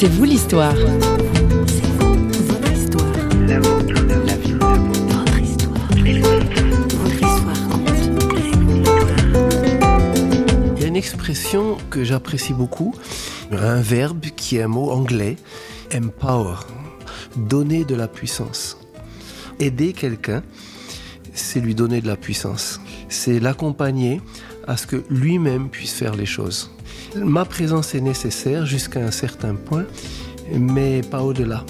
C'est vous l'histoire. Il y a une expression que j'apprécie beaucoup, un verbe qui est un mot anglais, empower, donner de la puissance. Aider quelqu'un, c'est lui donner de la puissance. C'est l'accompagner à ce que lui-même puisse faire les choses. Ma présence est nécessaire jusqu'à un certain point, mais pas au-delà.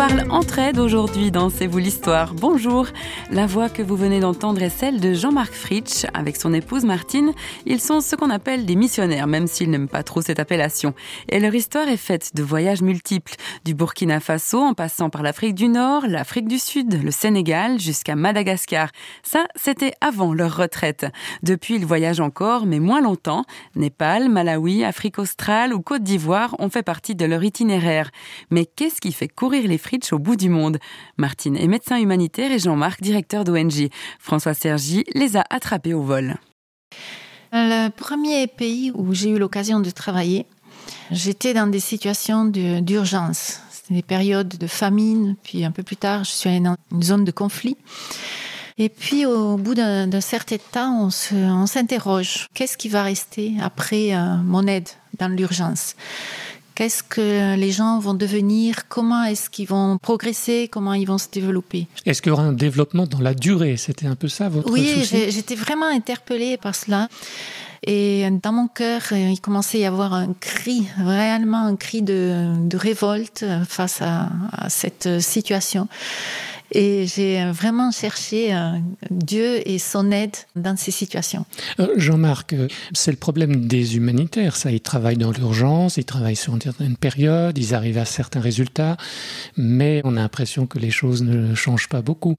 parle entraide aujourd'hui dans C'est vous l'histoire. Bonjour. La voix que vous venez d'entendre est celle de Jean-Marc Fritsch avec son épouse Martine. Ils sont ce qu'on appelle des missionnaires, même s'ils n'aiment pas trop cette appellation. Et leur histoire est faite de voyages multiples, du Burkina Faso en passant par l'Afrique du Nord, l'Afrique du Sud, le Sénégal jusqu'à Madagascar. Ça, c'était avant leur retraite. Depuis, ils voyagent encore, mais moins longtemps. Népal, Malawi, Afrique australe ou Côte d'Ivoire ont fait partie de leur itinéraire. Mais qu'est-ce qui fait courir les au bout du monde? Martine est médecin humanitaire et Jean-Marc, directeur d'ONG. François Sergi les a attrapés au vol. Le premier pays où j'ai eu l'occasion de travailler, j'étais dans des situations d'urgence. C'était des périodes de famine, puis un peu plus tard, je suis allée dans une zone de conflit. Et puis, au bout d'un certain temps, on s'interroge. Qu'est-ce qui va rester après euh, mon aide dans l'urgence? Qu'est-ce que les gens vont devenir Comment est-ce qu'ils vont progresser Comment ils vont se développer Est-ce qu'il y aura un développement dans la durée? C'était un peu ça votre Oui, j'étais vraiment interpellée par cela. Et dans mon cœur, il commençait à y avoir un cri, réellement un cri de, révolte face à cette situation. Et j'ai vraiment cherché euh, Dieu et son aide dans ces situations. Euh, Jean-Marc, euh, c'est le problème des humanitaires. Ça, ils travaillent dans l'urgence, ils travaillent sur une certaine période, ils arrivent à certains résultats, mais on a l'impression que les choses ne changent pas beaucoup.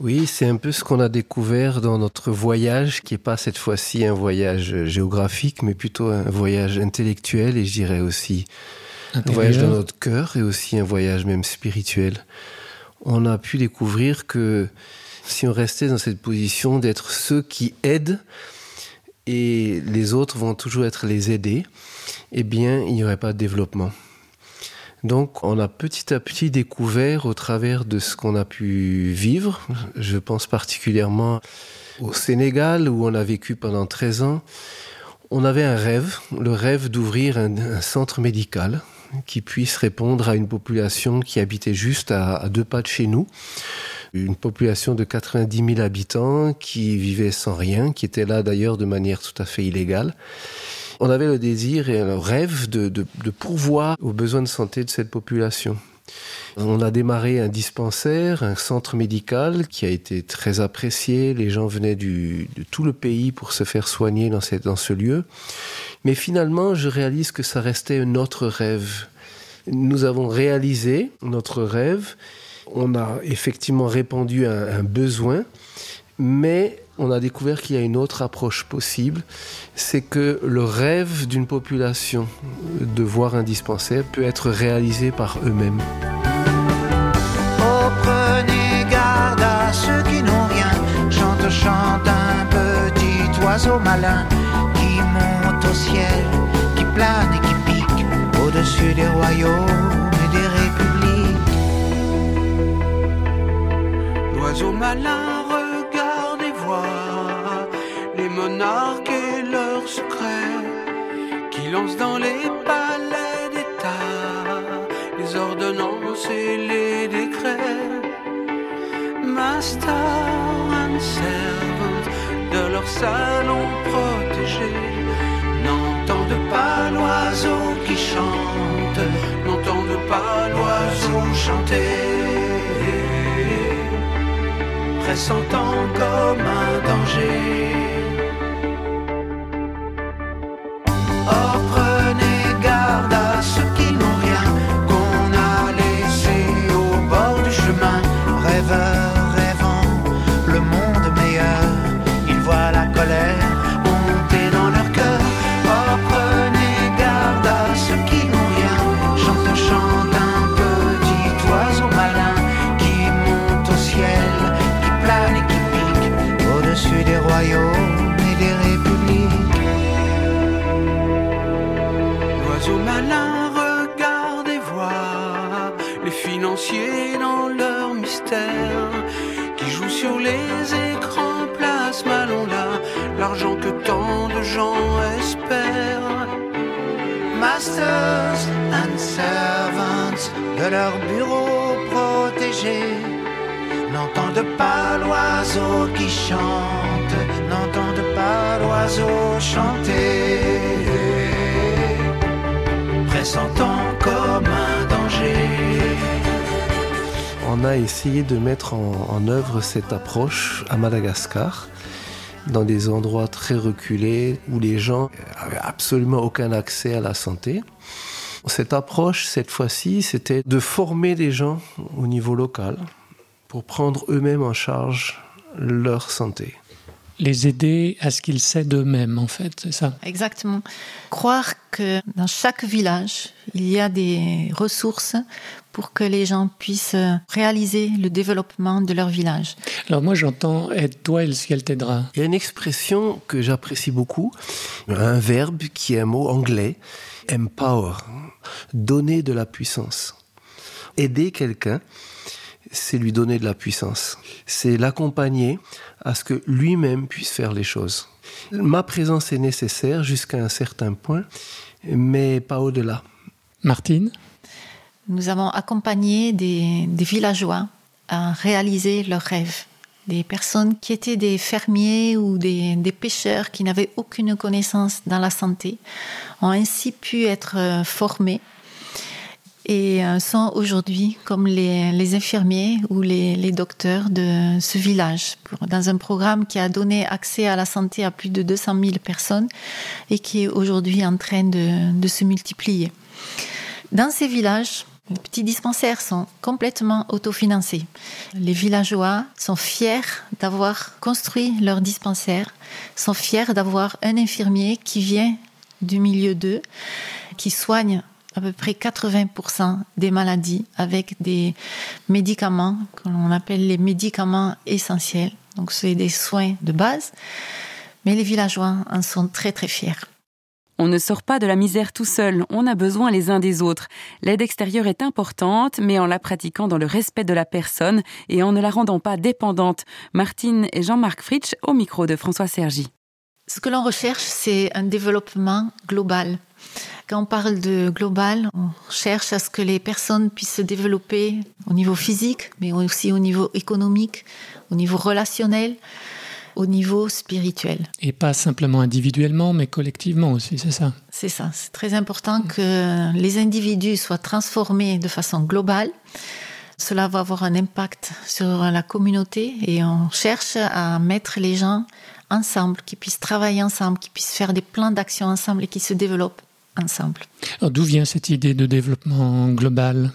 Oui, c'est un peu ce qu'on a découvert dans notre voyage, qui n'est pas cette fois-ci un voyage géographique, mais plutôt un voyage intellectuel et je dirais aussi un voyage dans notre cœur et aussi un voyage même spirituel on a pu découvrir que si on restait dans cette position d'être ceux qui aident et les autres vont toujours être les aidés, eh bien, il n'y aurait pas de développement. Donc, on a petit à petit découvert au travers de ce qu'on a pu vivre, je pense particulièrement au Sénégal où on a vécu pendant 13 ans, on avait un rêve, le rêve d'ouvrir un, centre médical qui puisse répondre à une population qui habitait juste à, deux pas de chez nous. Une population de 90 000 habitants qui vivait sans rien, qui était là d'ailleurs de manière tout à fait illégale. On avait le désir et le rêve de, pourvoir aux besoins de santé de cette population. On a démarré un dispensaire, un centre médical qui a été très apprécié. Les gens venaient de tout le pays pour se faire soigner dans ce lieu. Mais finalement, je réalise que ça restait notre rêve. Nous avons réalisé notre rêve. On a effectivement répandu un besoin, mais on a découvert qu'il y a une autre approche possible, c'est que le rêve d'une population de voir un dispensaire peut être réalisé par eux-mêmes. Oh, prenez garde à ceux qui n'ont rien, chante, chante un petit oiseau malin au ciel, qui plane et qui pique au-dessus des royaumes et des républiques. L'oiseau malin monarques et leurs secrets, qui lancent dans les palais d'État les ordonnances et les décrets. Master and servant de leur salon protégé, pas l'oiseau qui chante, n'entendent pas l'oiseau chanter pressentant comme un danger. des qui joue sur les écrans plasma, l'on l'a, l'argent que tant de gens espèrent. Masters and servants de leur bureau protégé n'entendent pas l'oiseau qui chante, n'entendent pas l'oiseau chanter. Pressentant comme un danger on a essayé de mettre en, œuvre cette approche à Madagascar dans des endroits très reculés où les gens avaient absolument aucun accès à la santé. Cette approche, cette fois-ci, c'était de former des gens au niveau local pour prendre eux-mêmes en charge leur santé. Les aider à ce qu'ils s'aident d'eux-mêmes, en fait, c'est ça Exactement. Croire que dans chaque village, il y a des ressources pour que les gens puissent réaliser le développement de leur village. Alors moi j'entends aide-toi et le ciel t'aidera. Il y a une expression que j'apprécie beaucoup, un verbe qui est un mot anglais, empower, donner de la puissance. Aider quelqu'un, c'est lui donner de la puissance. C'est l'accompagner à ce que lui-même puisse faire les choses. Ma présence est nécessaire jusqu'à un certain point, mais pas au-delà. Martine? Nous avons accompagné des, des, villageois à réaliser leurs rêves. Des personnes qui étaient des fermiers ou des, des pêcheurs qui n'avaient aucune connaissance dans la santé ont ainsi pu être formés et sont aujourd'hui comme les, infirmiers ou les, docteurs de ce village, dans un programme qui a donné accès à la santé à plus de 200 000 personnes et qui est aujourd'hui en train de, de se multiplier. Dans ces villages, les petits dispensaires sont complètement autofinancés. Les villageois sont fiers d'avoir construit leur dispensaire, sont fiers d'avoir un infirmier qui vient du milieu d'eux, qui soigne à peu près 80% des maladies avec des médicaments que l'on appelle les médicaments essentiels. Donc c'est des soins de base, mais les villageois en sont très très fiers. On ne sort pas de la misère tout seul, on a besoin les uns des autres. L'aide extérieure est importante, mais en la pratiquant dans le respect de la personne et en ne la rendant pas dépendante. Martine et Jean-Marc Fritsch au micro de François Sergi. Ce que l'on recherche, c'est un développement global. Quand on parle de global, on cherche à ce que les personnes puissent se développer au niveau physique, mais aussi au niveau économique, au niveau relationnel, au niveau spirituel. Et pas simplement individuellement, mais collectivement aussi, c'est ça? C'est ça. C'est très important que les individus soient transformés de façon globale. Cela va avoir un impact sur la communauté et on cherche à mettre les gens ensemble, qui puissent travailler ensemble, qui puissent faire des plans d'action ensemble et qui se développent ensemble. D'où vient cette idée de développement global?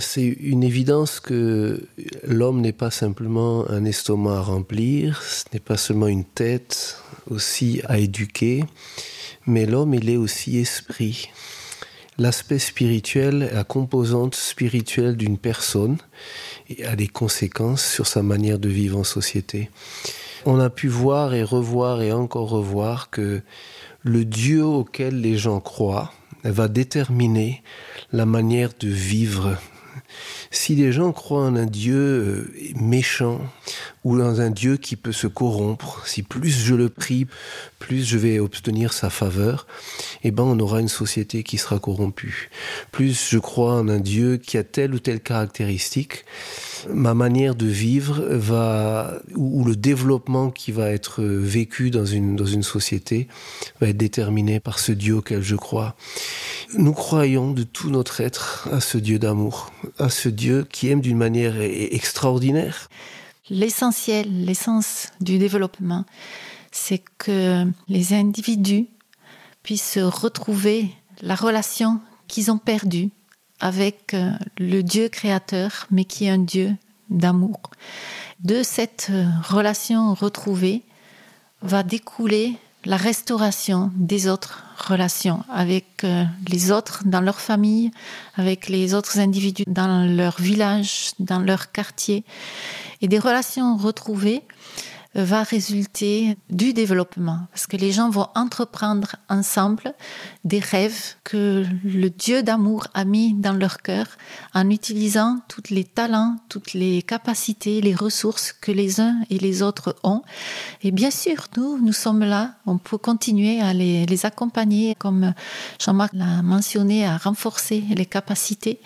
C'est une évidence que l'homme n'est pas simplement un estomac à remplir, ce n'est pas seulement une tête aussi à éduquer, mais l'homme, il est aussi esprit. L'aspect spirituel, la composante spirituelle d'une personne a des conséquences sur sa manière de vivre en société. On a pu voir et revoir et encore revoir que le Dieu auquel les gens croient va déterminer la manière de vivre. Si les gens croient en un Dieu méchant ou dans un Dieu qui peut se corrompre, si plus je le prie, plus je vais obtenir sa faveur, eh ben on aura une société qui sera corrompue. Plus je crois en un Dieu qui a telle ou telle caractéristique, ma manière de vivre va ou, le développement qui va être vécu dans une dans une société va être déterminé par ce Dieu auquel je crois. Nous croyons de tout notre être à ce Dieu d'amour, à ce Dieu qui aime d'une manière extraordinaire. L'essentiel, l'essence du développement, c'est que les individus puissent retrouver la relation qu'ils ont perdue avec le Dieu créateur, mais qui est un Dieu d'amour. De cette relation retrouvée va découler la restauration des autres relations avec les autres dans leur famille, avec les autres individus dans leur village, dans leur quartier. Et des relations retrouvées va résulter du développement, parce que les gens vont entreprendre ensemble des rêves que le Dieu d'amour a mis dans leur cœur en utilisant tous les talents, toutes les capacités, les ressources que les uns et les autres ont. Et bien sûr, nous, nous sommes là, on peut continuer à les, accompagner, comme Jean-Marc l'a mentionné, à renforcer les capacités.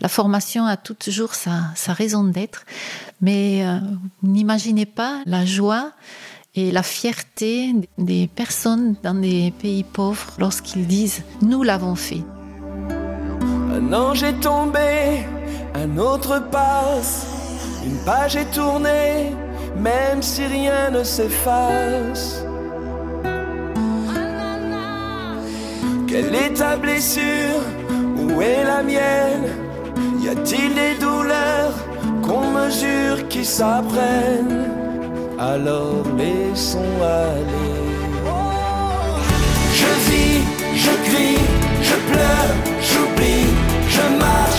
La formation a toujours sa, sa raison d'être, mais euh, n'imaginez pas la joie et la fierté des personnes dans des pays pauvres lorsqu'ils disent ⁇ Nous l'avons fait ⁇ Un ange est tombé, un autre passe, une page est tournée, même si rien ne s'efface. Quelle est ta blessure? Où est la mienne? Y a-t-il des douleurs qu'on mesure qui s'apprennent? Alors laissons aller. Je vis, je crie, je pleure, j'oublie, je marche,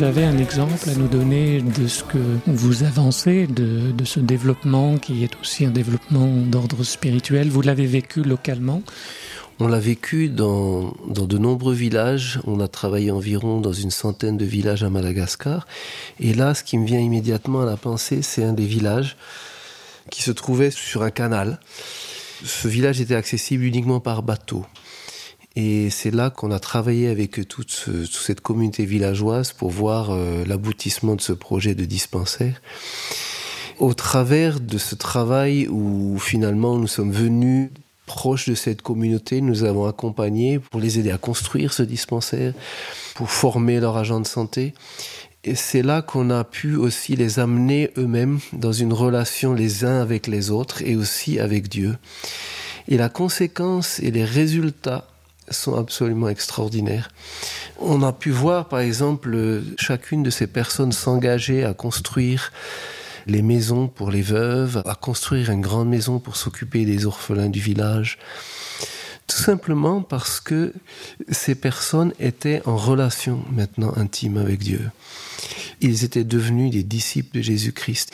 vous avez un exemple à nous donner de ce que vous avancez, de, ce développement qui est aussi un développement d'ordre spirituel? Vous l'avez vécu localement? On l'a vécu dans de nombreux villages. On a travaillé environ dans une centaine de villages à Madagascar. Et là, ce qui me vient immédiatement à la pensée, c'est un des villages qui se trouvait sur un canal. Ce village était accessible uniquement par bateau. Et c'est là qu'on a travaillé avec toute, ce, toute, cette communauté villageoise pour voir euh, l'aboutissement de ce projet de dispensaire. Au travers de ce travail où finalement nous sommes venus proches de cette communauté, nous avons accompagné pour les aider à construire ce dispensaire, pour former leur agent de santé. Et c'est là qu'on a pu aussi les amener eux-mêmes dans une relation les uns avec les autres et aussi avec Dieu. Et la conséquence et les résultats sont absolument extraordinaires. On a pu voir, par exemple, chacune de ces personnes s'engager à construire les maisons pour les veuves, à construire une grande maison pour s'occuper des orphelins du village. Tout simplement parce que ces personnes étaient en relation maintenant intime avec Dieu. Ils étaient devenus des disciples de Jésus-Christ.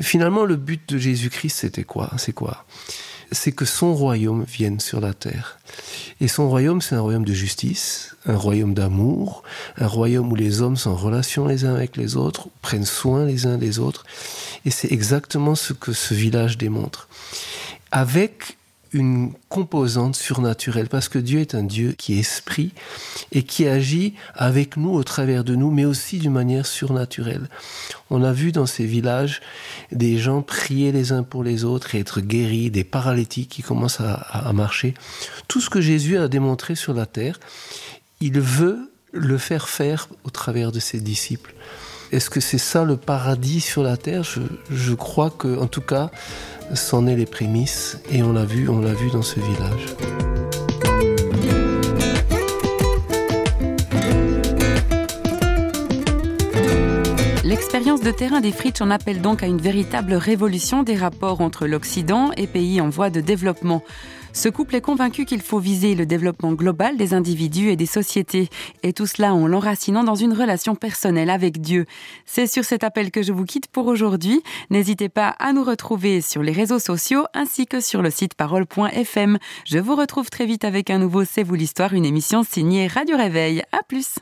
Finalement, le but de Jésus-Christ, c'était quoi? C'est quoi? C'est que son royaume vienne sur la terre. Et son royaume, c'est un royaume de justice, un royaume d'amour, un royaume où les hommes sont en relation les uns avec les autres, prennent soin les uns des autres. Et c'est exactement ce que ce village démontre. Avec une composante surnaturelle, parce que Dieu est un Dieu qui est esprit et qui agit avec nous au travers de nous, mais aussi d'une manière surnaturelle. On a vu dans ces villages des gens prier les uns pour les autres et être guéris, des paralytiques qui commencent à, à marcher. Tout ce que Jésus a démontré sur la terre, il veut le faire faire au travers de ses disciples. Est-ce que c'est ça le paradis sur la terre? Je, crois que, en tout cas, c'en est les prémices et on l'a vu, on l'a vu dans ce village. L'expérience de terrain des Fritsch en appelle donc à une véritable révolution des rapports entre l'Occident et pays en voie de développement. Ce couple est convaincu qu'il faut viser le développement global des individus et des sociétés, et tout cela en l'enracinant dans une relation personnelle avec Dieu. C'est sur cet appel que je vous quitte pour aujourd'hui. N'hésitez pas à nous retrouver sur les réseaux sociaux ainsi que sur le site parole.fm. Je vous retrouve très vite avec un nouveau C'est vous l'histoire, une émission signée Radio Réveil. À plus!